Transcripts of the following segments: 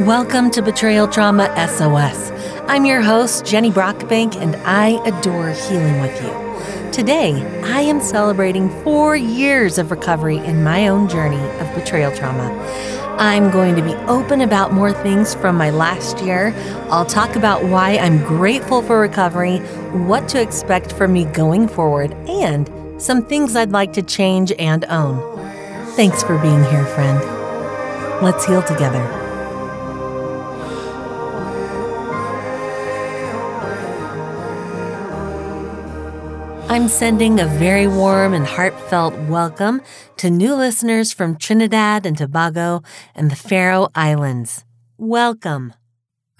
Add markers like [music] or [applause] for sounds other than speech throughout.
Welcome to Betrayal Trauma SOS. I'm your host, Jenny Brockbank, and I adore healing with you. Today, I am celebrating four years of recovery in my own journey of betrayal trauma. I'm going to be open about more things from my last year. I'll talk about why I'm grateful for recovery, what to expect from me going forward, and some things I'd like to change and own. Thanks for being here, friend. Let's heal together. I'm sending a very warm and heartfelt welcome to new listeners from Trinidad and Tobago and the Faroe Islands. Welcome.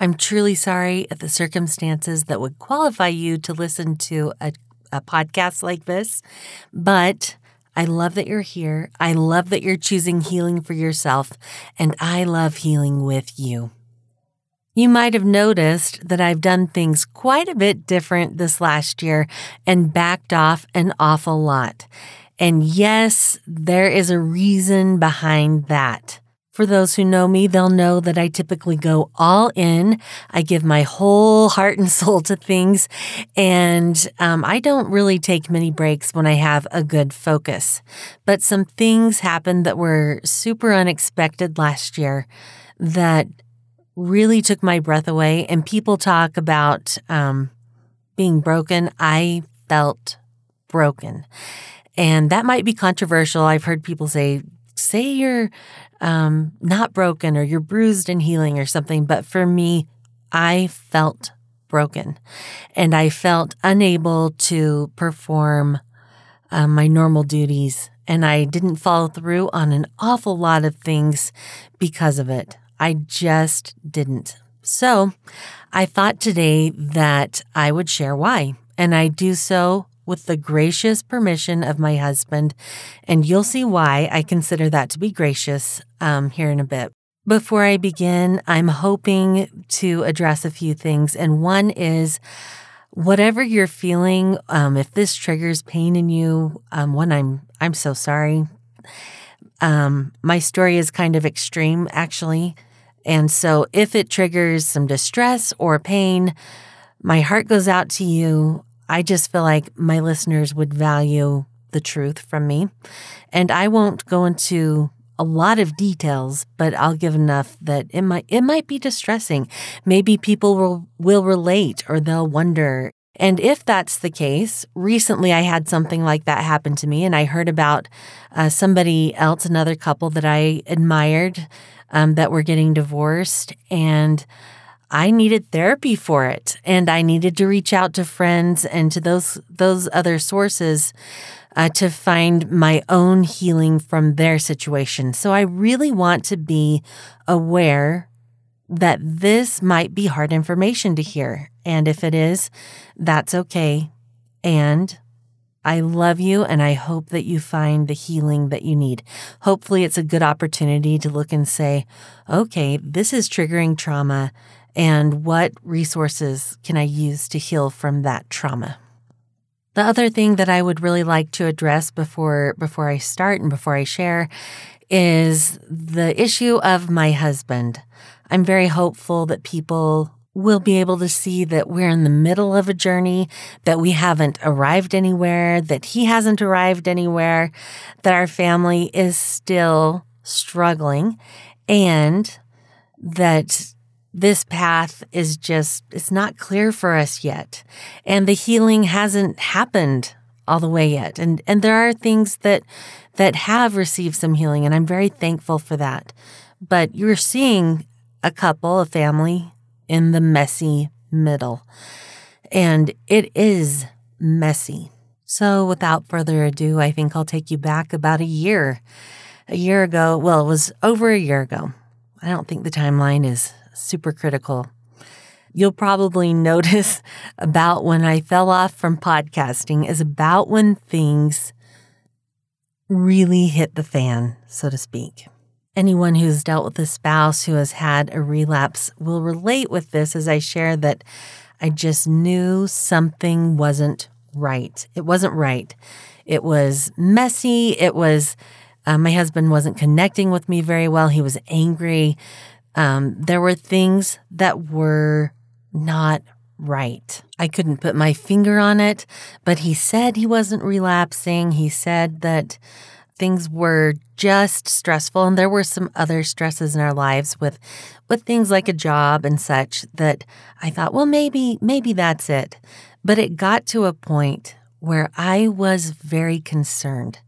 I'm truly sorry at the circumstances that would qualify you to listen to a, a podcast like this, but I love that you're here. I love that you're choosing healing for yourself, and I love healing with you. You might have noticed that I've done things quite a bit different this last year and backed off an awful lot. And yes, there is a reason behind that. For those who know me, they'll know that I typically go all in. I give my whole heart and [laughs] soul to things, and um, I don't really take many breaks when I have a good focus. But some things happened that were super unexpected last year that really took my breath away. And people talk about um, being broken. I felt broken. And that might be controversial. I've heard people say, say you're um, not broken or you're bruised and healing or something. But for me, I felt broken and I felt unable to perform uh, my normal duties. And I didn't follow through on an awful lot of things because of it. I just didn't. So I thought today that I would share why. And I do so with the gracious permission of my husband. And you'll see why I consider that to be gracious um, here in a bit. Before I begin, I'm hoping to address a few things. And one is whatever you're feeling, um, if this triggers pain in you, um, one, I'm, I'm so sorry. Um, my story is kind of extreme, actually. And so if it triggers some distress or pain, my heart goes out to you. I just feel like my listeners would value the truth from me. And I won't go into a lot of details, but I'll give enough that it might it might be distressing. Maybe people will will relate or they'll wonder. And if that's the case, recently I had something like that happen to me, and I heard about uh, somebody else, another couple that I admired um, that were getting divorced. And I needed therapy for it. And I needed to reach out to friends and to those, those other sources uh, to find my own healing from their situation. So I really want to be aware that this might be hard information to hear. And if it is, that's okay. And I love you and I hope that you find the healing that you need. Hopefully, it's a good opportunity to look and say, okay, this is triggering trauma, and what resources can I use to heal from that trauma? The other thing that I would really like to address before before I start and before I share is the issue of my husband. I'm very hopeful that people we'll be able to see that we're in the middle of a journey, that we haven't arrived anywhere, that he hasn't arrived anywhere, that our family is still struggling, and that this path is just it's not clear for us yet. And the healing hasn't happened all the way yet. And and there are things that that have received some healing and I'm very thankful for that. But you're seeing a couple a family in the messy middle. And it is messy. So, without further ado, I think I'll take you back about a year. A year ago, well, it was over a year ago. I don't think the timeline is super critical. You'll probably [laughs] notice about when I fell off from podcasting is about when things really hit the fan, so to speak. Anyone who's dealt with a spouse who has had a relapse will relate with this as I share that I just knew something wasn't right. It wasn't right. It was messy. It was, uh, my husband wasn't connecting with me very well. He was angry. Um, there were things that were not right. I couldn't put my finger on it, but he said he wasn't relapsing. He said that things were just stressful and there were some other stresses in our lives with with things like a job and such that I thought, well maybe maybe that's it. But it got to a point where I was very concerned.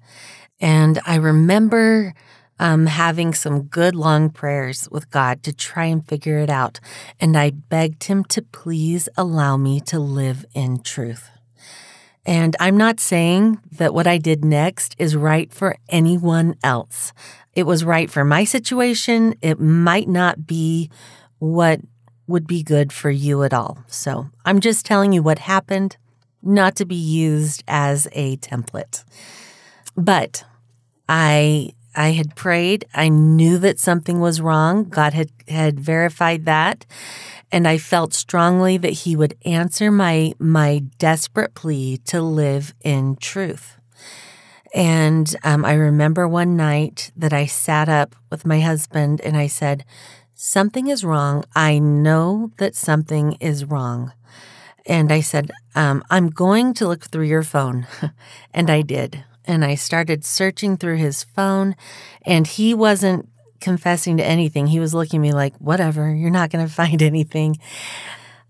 And I remember um, having some good long prayers with God to try and figure it out. And I begged Him to please allow me to live in truth. And I'm not saying that what I did next is right for anyone else. It was right for my situation. It might not be what would be good for you at all. So I'm just telling you what happened, not to be used as a template. But I I had prayed. I knew that something was wrong. God had, had verified that. And I felt strongly that he would answer my, my desperate plea to live in truth. And um, I remember one night that I sat up with my husband and I said, Something is wrong. I know that something is wrong. And I said, um, I'm going to look through your phone. [laughs] and I did and I started searching through his phone, and he wasn't confessing to anything. He was looking at me like, whatever, you're not going [laughs] to find anything.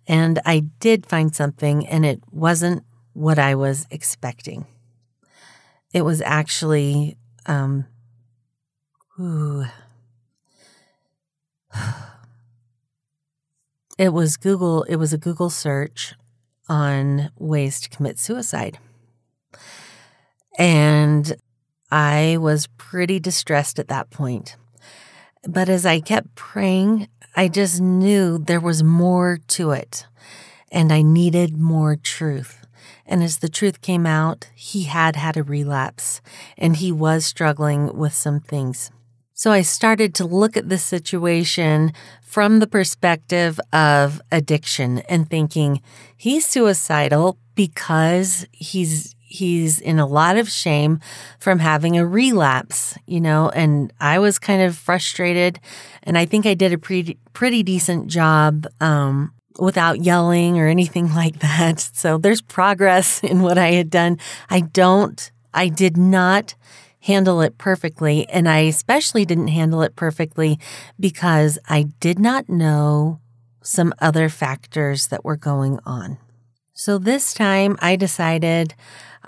And I did find something, and it wasn't what I was expecting. It was actually, um, ooh, [sighs] it was Google, it was a Google search on ways to commit suicide. And I was pretty distressed at that point. But as I kept praying, I just knew there was more to it and I needed more truth. And as the truth came out, he had had a relapse and he was struggling with some things. So I started to look at the situation from the perspective of addiction and thinking he's suicidal because he's he's in a lot of shame from having a relapse, you know, and I was kind of frustrated. And I think I did a pretty, pretty decent job um, without yelling or anything [laughs] like that. So there's progress [laughs] in what I had done. I don't, I did not handle it perfectly. And I especially didn't handle it perfectly because I did not know some other factors that were going on. So this time I decided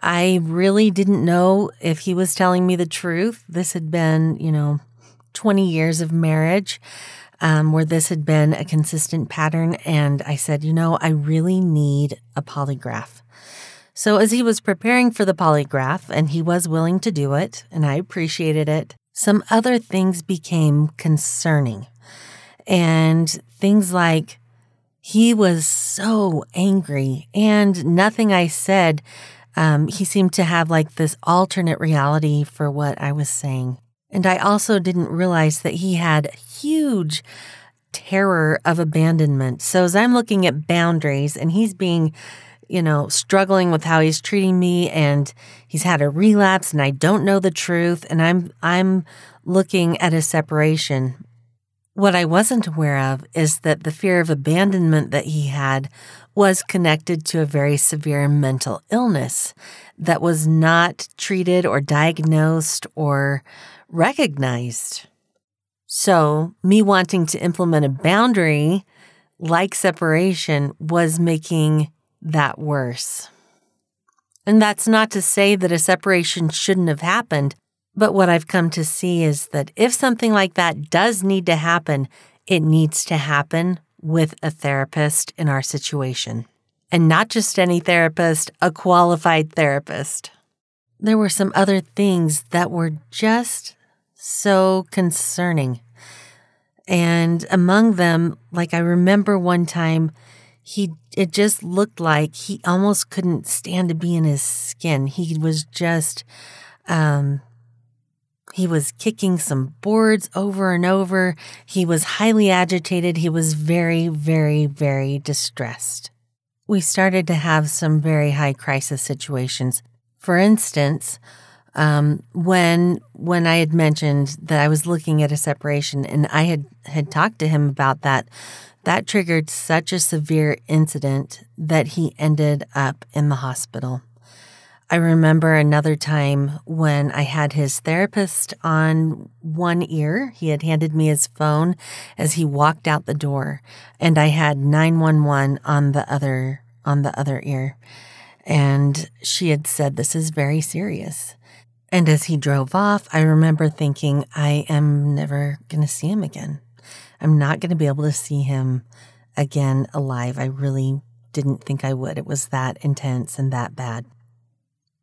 I really didn't know if he was telling me the truth. This had been, you know, 20 years of marriage um, where this had been a consistent pattern. And I said, you know, I really need a polygraph. So as he was preparing for the polygraph, and he was willing to do it, and I appreciated it, some other things became concerning. And things like he was so angry, and nothing I said um, he seemed to have like this alternate reality for what I was saying. And I also didn't realize that he had huge terror of abandonment. So as I'm looking at boundaries and he's being, you know, struggling with how he's treating me and he's had a relapse and I don't know the truth and I'm I'm looking at a separation. What I wasn't aware of is that the fear of abandonment that he had was connected to a very severe mental illness that was not treated or diagnosed or recognized. So, me wanting to implement a boundary like separation was making that worse. And that's not to say that a separation shouldn't have happened, but what I've come to see is that if something like that does need to happen, it needs to happen with a therapist in our situation. And not just any therapist, a qualified therapist. There were some other things that were just so concerning. And among them, like I remember one time, he it just looked like he almost couldn't stand to be in his skin. He was just um he was kicking some boards over and over. He was highly agitated. He was very, very, very distressed. We started to have some very high crisis situations. For instance, um, when when I had mentioned that I was looking at a separation and I had had talked to him about that, that triggered such a severe incident that he ended up in the hospital. I remember another time when I had his therapist on one ear. He had handed me his phone as he walked out the door, and I had 911 on the other on the other ear. And she had said this is very serious. And as he drove off, I remember thinking I am never going to see him again. I'm not going to be able to see him again alive. I really didn't think I would. It was that intense and that bad.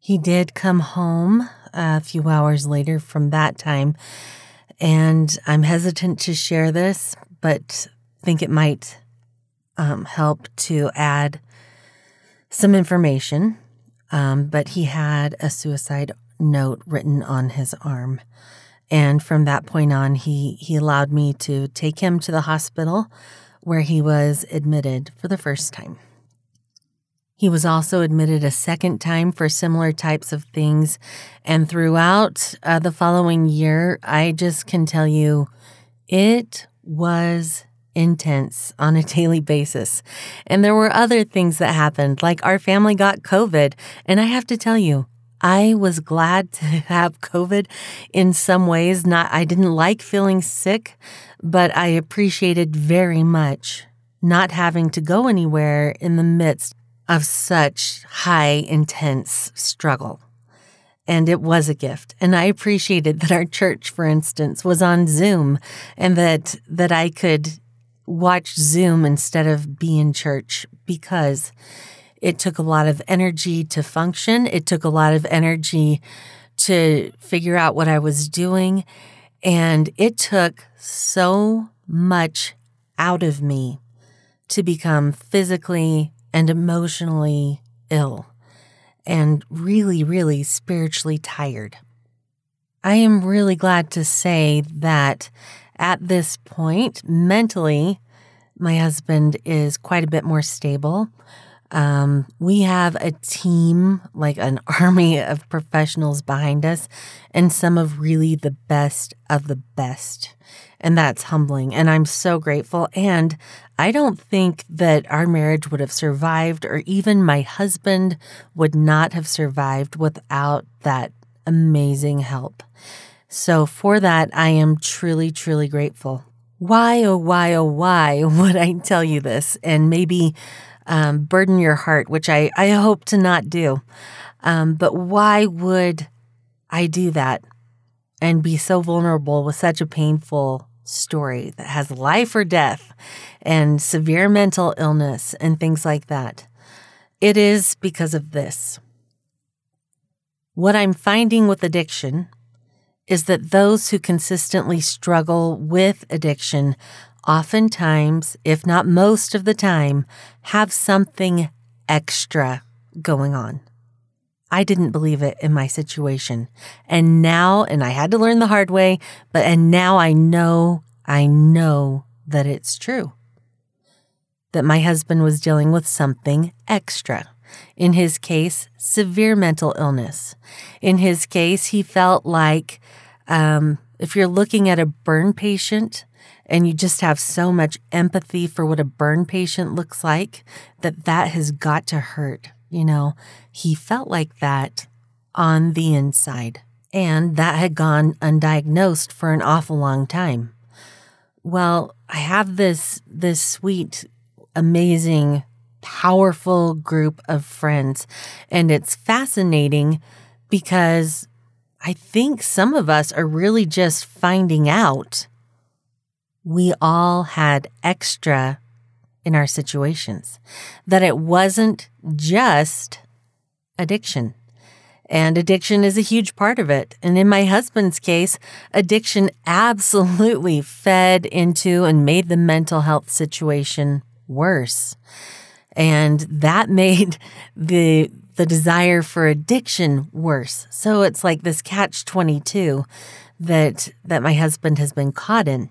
He did come home a few hours later from that time, and I'm hesitant to share this, but think it might um, help to add some information. Um, but he had a suicide note written on his arm. And from that point on, he, he allowed me to take him to the hospital where he was admitted for the first time. He was also admitted a second time for similar types of things. And throughout uh, the following year, I just can tell you it was intense on a [laughs] daily basis. And there were other things that happened, like our family got COVID. And I have to tell you, I was glad [laughs] to have COVID in some ways. Not, I didn't like feeling sick, but I appreciated very much not having to go anywhere in the midst of such high, intense struggle. And it was a gift. And I appreciated that our church, for instance, was on Zoom and that, that I could watch Zoom instead of be in church because it took a lot of energy to function. It took a lot of energy to figure out what I was doing. And it took so much out of me to become physically and emotionally ill and really, really spiritually tired. I am really glad to say that at this point, mentally, my husband is quite a bit more stable. Um, we have a team, like an [laughs] army of professionals behind us, and some of really the best of the best. And that's humbling. And I'm so grateful. And I don't think that our marriage would have survived, or even my husband would not have survived without that amazing help. So, for that, I am truly, truly grateful. Why, oh, why, oh, why [laughs] would I tell you this and maybe um, burden your heart, which I, I hope to not do? Um, but why would I do that and be so vulnerable with such a painful story that has life or death and severe mental illness and things like that. It is because of this. What I'm finding with addiction is that those who consistently struggle with addiction oftentimes, if not most of the time, have something extra going on. I didn't believe it in my situation. And now, and I had to learn the hard way, but and now I know, I know that it's true. That my husband was dealing with something extra. In his case, severe mental illness. In his case, he felt like um, if you're looking at a burn patient and you just have so much empathy for what a burn patient looks like, that that has got to hurt you know, he felt like that on the inside. And that had gone undiagnosed for an awful long time. Well, I have this this sweet, amazing, powerful group of friends, and it's fascinating because I think some of us are really just finding out we all had extra in our situations, that it wasn't just addiction. And addiction is a huge part of it. And in my husband's case, addiction absolutely fed into and made the mental health situation worse. And that made [laughs] the the desire for addiction worse. So it's like this catch 22 that that my husband has been caught in.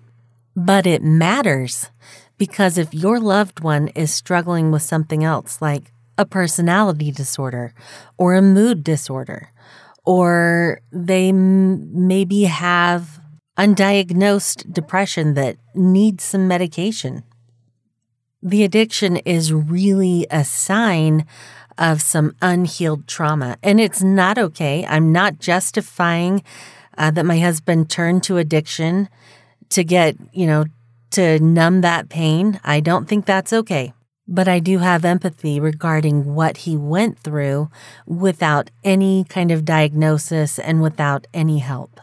But it matters because if your loved one is struggling with something else, like a personality disorder or a mood disorder, or they m- maybe have undiagnosed depression that needs some medication. The addiction is really a sign of some unhealed trauma, and it's not okay. I'm not justifying uh, that my husband turned to addiction to get, you know, to numb that pain. I don't think that's okay. But I do have empathy regarding what he went through without any kind of diagnosis and without any help.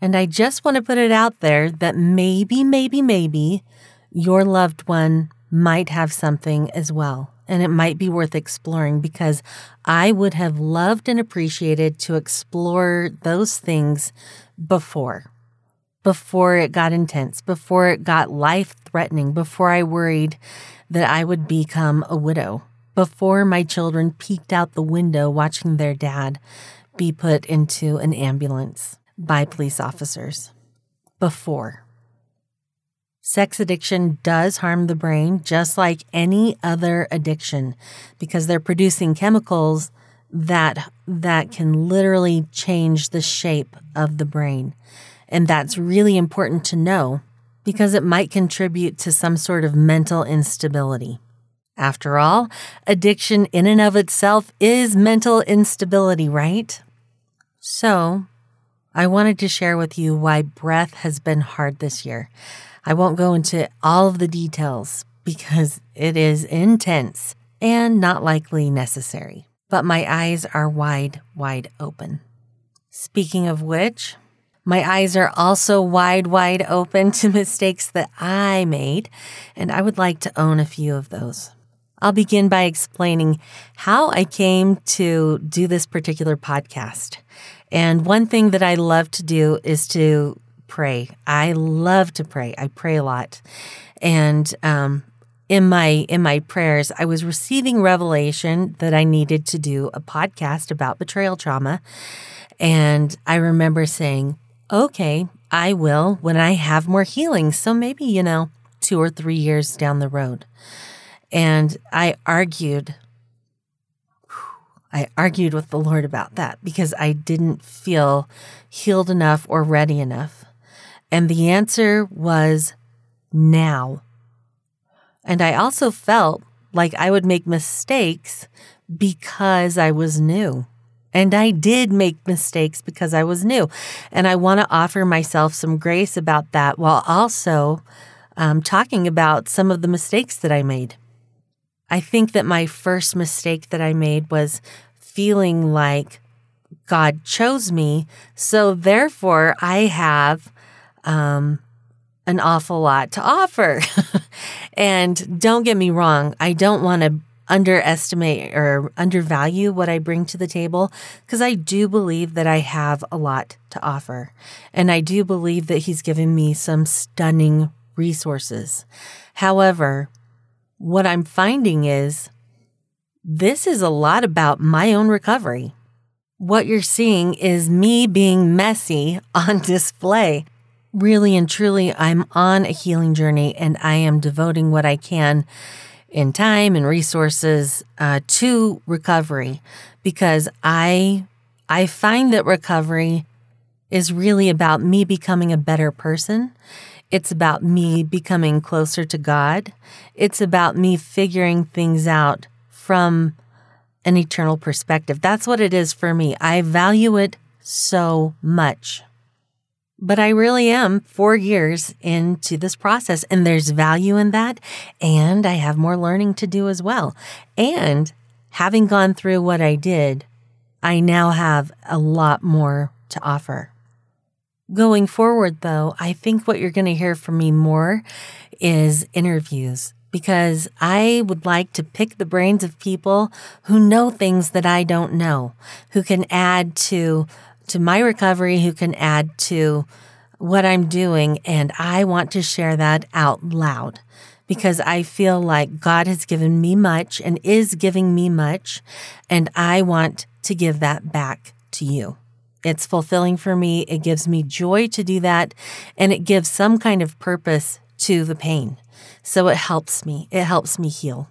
And I just want to put it out there that maybe, maybe, maybe your loved one might have something as well. And it might be worth exploring because I would have loved and appreciated to explore those things before before it got intense, before it got life threatening, before I worried that I would become a widow, before my children peeked out the window watching their dad be put into an ambulance by police officers. Before. Sex addiction does harm the brain just like any other addiction because they're producing chemicals that that can literally change the shape of the brain. And that's really important to know because it might contribute to some sort of mental instability. After all, addiction in and of itself is mental instability, right? So, I wanted to share with you why breath has been hard this year. I won't go into all of the details because it is intense and not likely necessary, but my eyes are wide, wide open. Speaking of which, my eyes are also wide, wide open to [laughs] mistakes that I made, and I would like to own a few of those. I'll begin by explaining how I came to do this particular podcast. And one thing that I love to do is to pray. I love to pray. I pray a lot. And um, in my in my prayers, I was receiving revelation that I needed to do a podcast about betrayal trauma. And I remember saying, okay, I will when I have more healing. So maybe, you know, two or three years down the road. And I argued, I argued with the Lord about that because I didn't feel healed enough or ready enough. And the answer was now. And I also felt like I would make mistakes because I was new. And I did make mistakes because I was new. And I want to offer myself some grace about that while also um, talking about some of the mistakes that I made. I think that my first mistake that I made was feeling like God chose me. So therefore, I have um, an awful lot to offer. [laughs] and don't get me wrong, I don't want to underestimate or undervalue what I bring to the table because I do believe that I have a lot to offer. And I do believe that He's given me some stunning resources. However, what I'm finding is this is a lot about my own recovery. What you're seeing is me being messy [laughs] on display. Really and truly, I'm on a healing journey and I am devoting what I can in time and resources uh, to recovery because I I find that recovery is really about me becoming a better person. It's about me becoming closer to God. It's about me figuring things out from an eternal perspective. That's what it is for me. I value it so much. But I really am four years into this process, and there's value in that. And I have more learning to do as well. And having gone through what I did, I now have a lot more to offer. Going forward, though, I think what you're going to hear from me more is interviews because I would like to pick the brains of people who know things that I don't know, who can add to to my recovery, who can add to what I'm doing. And I want to share that out loud because I feel like God has given me much and is giving me much. And I want to give that back to you. It's fulfilling for me. It gives me joy to do that. And it gives some kind of purpose to the pain. So it helps me. It helps me heal.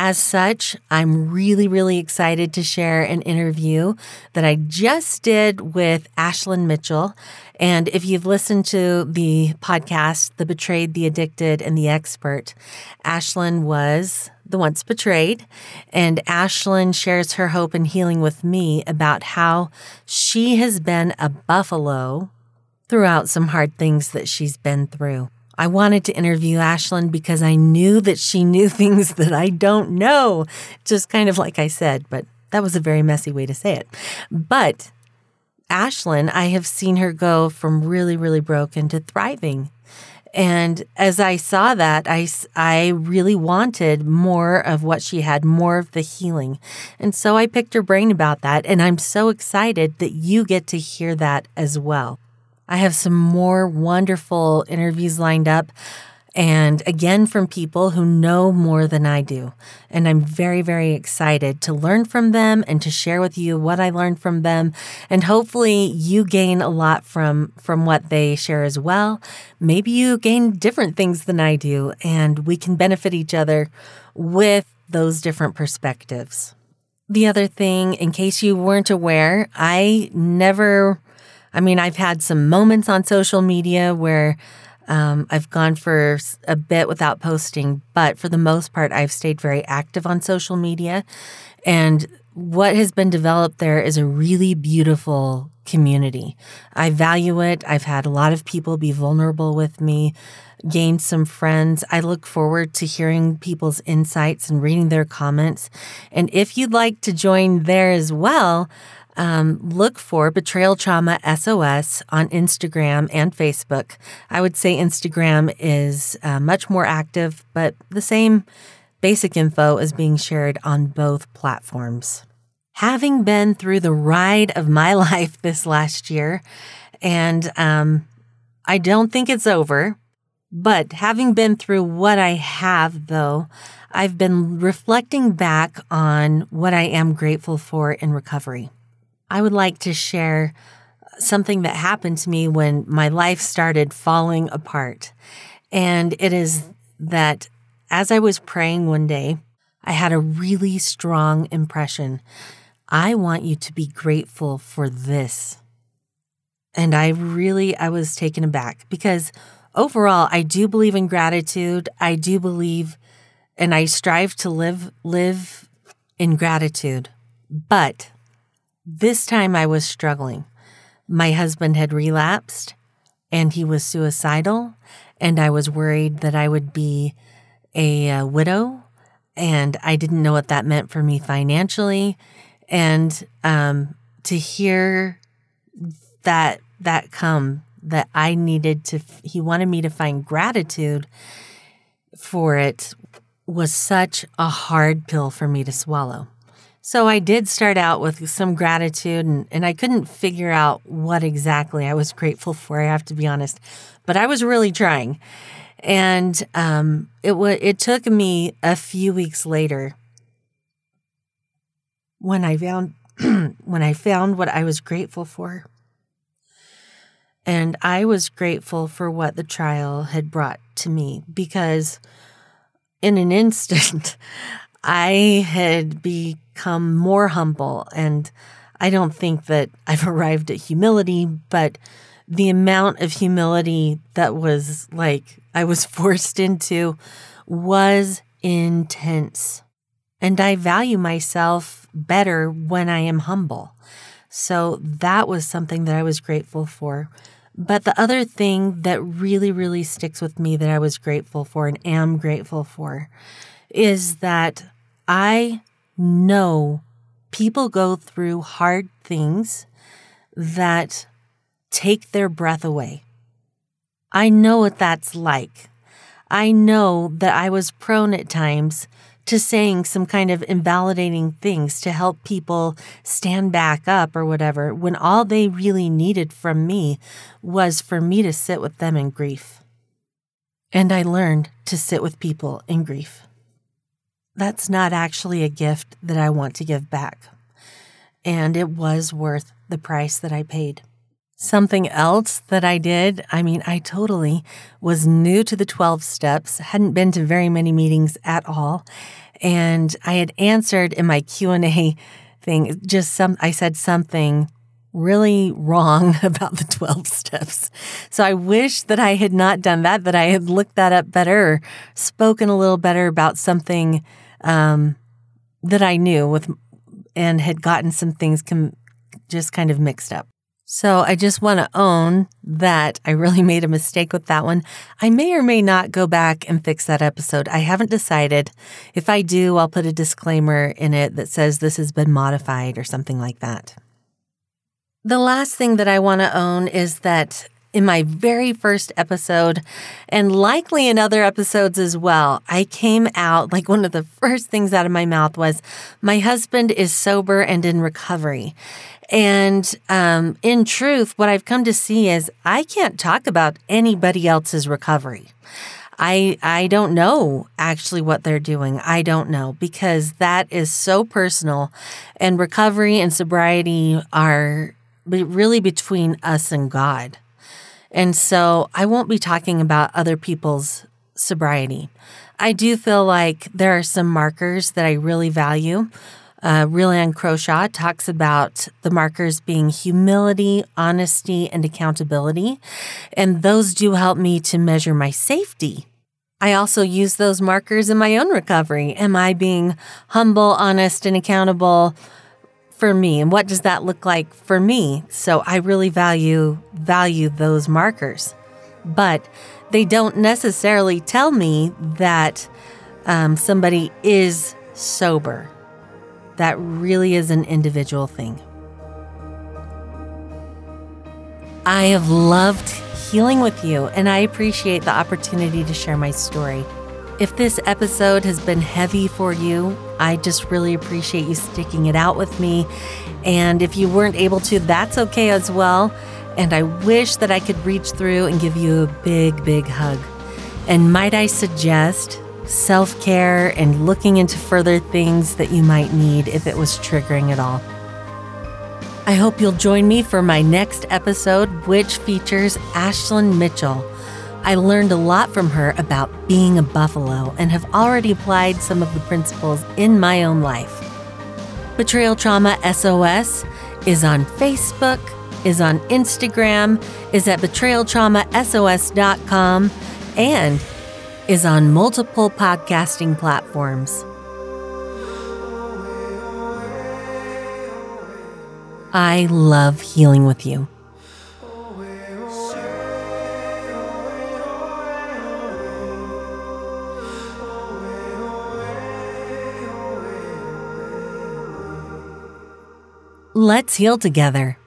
As such, I'm really, really excited to share an interview that I just did with Ashlyn Mitchell. And if you've listened to the podcast, The Betrayed, the Addicted, and the Expert, Ashlyn was the once betrayed. And Ashlyn shares her hope and healing with me about how she has been a buffalo throughout some hard things that she's been through. I wanted to interview Ashlyn because I knew that she knew [laughs] things that I don't know, just kind of like I said, but that was a very messy way to say it. But Ashlyn, I have seen her go from really, really broken to thriving. And as I saw that, I, I really wanted more of what she had, more of the healing. And so I picked her brain about that. And I'm so excited that you get to hear that as well. I have some more wonderful interviews lined up. And again, from people who know more than I do. And I'm very, very excited to learn from them and to share with you what I learned from them. And hopefully you gain a lot from, from what they share as well. Maybe you gain different things than I do, and we can benefit each other with those different perspectives. The other thing, in case you weren't aware, I never I mean, I've had some moments on social media where um, I've gone for a bit without posting, but for the most part, I've stayed very active on social media. And what has been developed there is a really beautiful community. I value it. I've had a lot of people be vulnerable with me, gained some friends. I look forward to hearing people's insights and reading their comments. And if you'd like to join there as well, um, look for Betrayal Trauma SOS on Instagram and Facebook. I would say Instagram is uh, much more active, but the same basic info is being shared on both platforms. Having been through the ride of my [laughs] life this last year, and um, I don't think it's over, but having been through what I have, though, I've been reflecting back on what I am grateful for in recovery. I would like to share something that happened to me when my life started falling apart. And it is that as I was praying one day, I had a really strong impression. I want you to be grateful for this. And I really I was taken aback because overall I do believe in gratitude. I do believe and I strive to live live in gratitude. But this time I was struggling. My husband had relapsed and he was suicidal, and I was worried that I would be a, a widow, and I didn't know what that meant for me financially. And um, to hear that that come that I needed to, he wanted me to find gratitude for it was such a hard pill for me to swallow. So I did start out with some gratitude, and, and I couldn't figure out what exactly I was grateful for. I have to be honest, but I was really trying, and um, it was. It took me a few weeks later when I found [clears throat] when I found what I was grateful for, and I was grateful for what the trial had brought to me because in an [laughs] instant. I had become more humble. And I don't think that I've [laughs] arrived at humility, but the amount of humility that was like I was [laughs] forced into was intense. And I value myself better when I am humble. So that was something that I was grateful for. But the other thing that really, really sticks with me that I was grateful for and am grateful for is that I know people go through hard things that take their breath away. I know what that's like. I know that I was prone at times to saying some kind of invalidating things to help people stand back up or whatever, when all they really needed from me was for me to sit with them in grief. And I learned to sit with people in grief that's not actually a gift that I want to give back. And it was worth the price that I paid. Something else that I did, I mean, I totally was new to the 12 steps, hadn't been to very many meetings at all. and I had answered in my Q&A thing just some I said something really wrong [laughs] about the 12 steps. So I wish that I had not done that, that I had looked that up better, spoken a little better about something um, that I knew with and had gotten some things com- just kind of mixed up. So I just want to own that I really [laughs] made a mistake with that one. I may or may not go back and fix that episode. I haven't decided. If I do, I'll put a disclaimer in it that says this has been modified or something like that. The last thing that I want to own is that in my very first episode, and likely in other episodes as well, I came out like one of the first things out of my mouth was, My husband is sober and in recovery. And um, in truth, what I've come to see is I can't talk about anybody else's recovery. I I don't know actually what they're doing. I don't know because that is so personal and recovery and sobriety are really between us and God. And so I won't be talking about other people's sobriety. I do feel like there are some markers that I really value. Uh, Rhyll Croshaw talks about the markers being humility, honesty, and accountability. And those do help me to measure my safety. I also use those markers in my own recovery. Am I being humble, honest, and accountable for me? And what does that look like for me? So I really value value those markers. But they don't necessarily tell me that um, somebody is sober that really is an individual thing. I have loved healing with you, and I appreciate the opportunity to share my story. If this episode has been heavy for you, I just really appreciate you sticking it out with me. And if you weren't able to, that's okay as well. And I wish that I could reach through and give you a big, big hug. And might I suggest self care, and looking into further things that you might need if it was triggering at all. I hope you'll join me for my next episode, which features Ashlyn Mitchell. I learned a lot from her about being a buffalo and have already applied some of the principles in my own life. Betrayal Trauma SOS is on Facebook, is on Instagram, is at betrayaltraumasos.com, and is on multiple podcasting platforms. I love healing with you. Let's heal together.